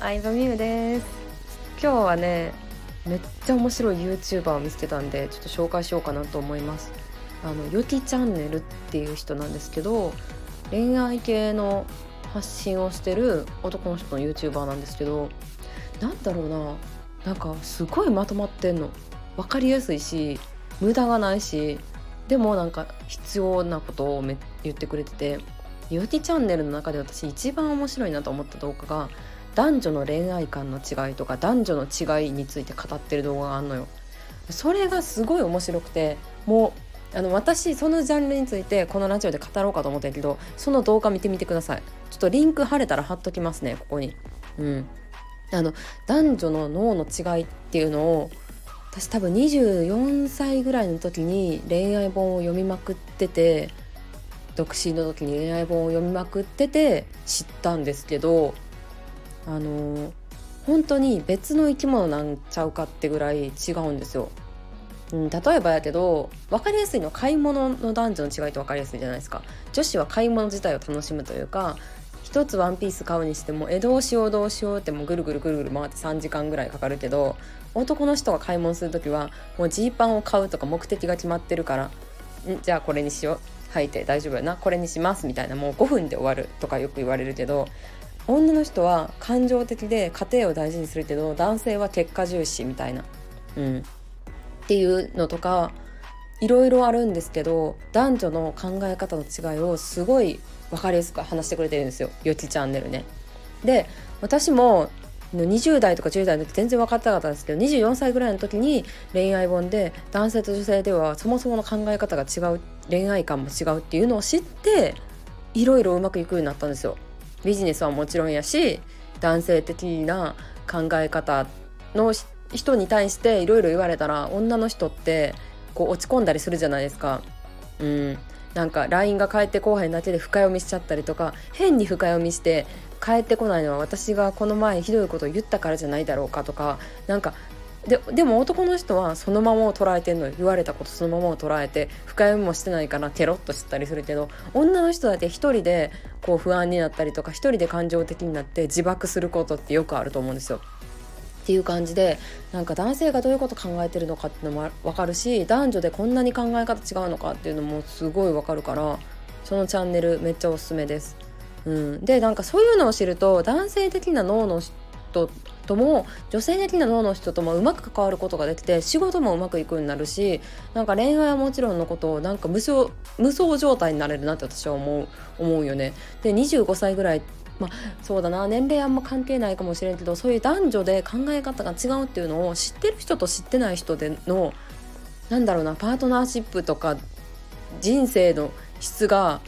相葉美優です。今日はねめっちゃ面白い YouTuber を見つけたんでちょっと紹介しようかなと思います。あのヨキチャンネルっていう人なんですけど恋愛系の発信をしてる男の人の YouTuber なんですけどなんだろうななんかすごいまとまってんの。分かりやすいし無駄がないしでもなんか必要なことをめ言ってくれててヨティチャンネルの中で私一番面白いなと思った動画が男女の恋愛観の違いとか男女の違いについて語ってる動画があるのよ。それがすごい面白くてもうあの私そのジャンルについてこのラジオで語ろうかと思ったけどその動画見てみてください。ちょっとリンク貼れたら貼っときますねここに。うん。あの男女の脳の違いっていうのを私多分24歳ぐらいの時に恋愛本を読みまくってて独身の時に恋愛本を読みまくってて知ったんですけどあの本当に別の生き物なんちゃうかってぐらい違うんですよ。うん、例えばやけど分かりやすいのは買い物の男女の違いと分かりやすいじゃないですか。女子は買い物自体を楽しむというか一つワンピース買うにしてもえどうしようどうしようってもうぐるぐるぐるぐる回って3時間ぐらいかかるけど男の人が買い物する時はもうジーパンを買うとか目的が決まってるからん？じゃあこれにしよう。履いて大丈夫やな。これにしますみたいなもう5分で終わるとかよく言われるけど女の人は感情的で家庭を大事にするけど男性は結果重視みたいな、うん、っていうのとかいろいろあるんですけど男女の考え方の違いをすごい分かりやすく話してくれてるんですよよちチャンネルね。で私も20代とか10代の時全然分かってなかったんですけど24歳ぐらいの時に恋愛本で男性と女性ではそもそもの考え方が違う恋愛観も違うっていうのを知っていろいろうまくいくようになったんですよ。ビジネスはもちろんやし男性的な考え方の人に対していろいろ言われたら女の人ってこう落ち込んだりするじゃないですか。うんなんか LINE が返ってこうへんだけで深読みしちゃったりとか変に深読みして帰ってこないのは私がこの前ひどいことを言ったからじゃないだろうかとかなんかででも男の人はそのままを捉えてんの言われたことそのままを捉えて深読みもしてないからケロッとしたりするけど女の人だって一人でこう不安になったりとか一人で感情的になって自爆することってよくあると思うんですよ。っていう感じでなんか男性がどういうこと考えてるのかっていうのも分かるし男女でこんなに考え方違うのかっていうのもすごい分かるからそのチャンネルめっちゃおすすめです。うん、でなんかそういうのを知ると男性的な脳のとも女性的な脳の人ともうまく関わることができて仕事もうまくいくようになるしなんか恋愛はもちろんのことをなんか無双無双状態になれるなって私は思う思うよね。で25歳ぐらいまあ、そうだな年齢あんま関係ないかもしれんけどそういう男女で考え方が違うっていうのを知ってる人と知ってない人でのなんだろうなパートナーシップとか人生の質が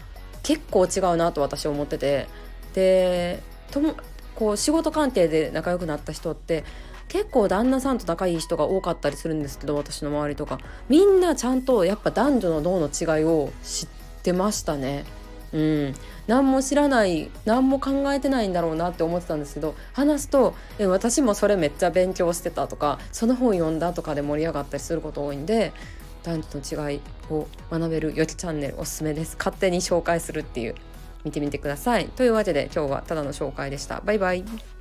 結構違うなと私は思っててでともこう仕事関係で仲良くなった人って結構旦那さんと仲いい人が多かったりするんですけど私の周りとか。みんなちゃんとやっぱ男女の脳の違いを知ってましたね。うん、何も知らない何も考えてないんだろうなって思ってたんですけど話すとえ私もそれめっちゃ勉強してたとかその本読んだとかで盛り上がったりすること多いんで男女の違いを学べるよきチャンネルおすすめです。勝手に紹介するっていう。見てみてください。というわけで今日はただの紹介でした。バイバイ。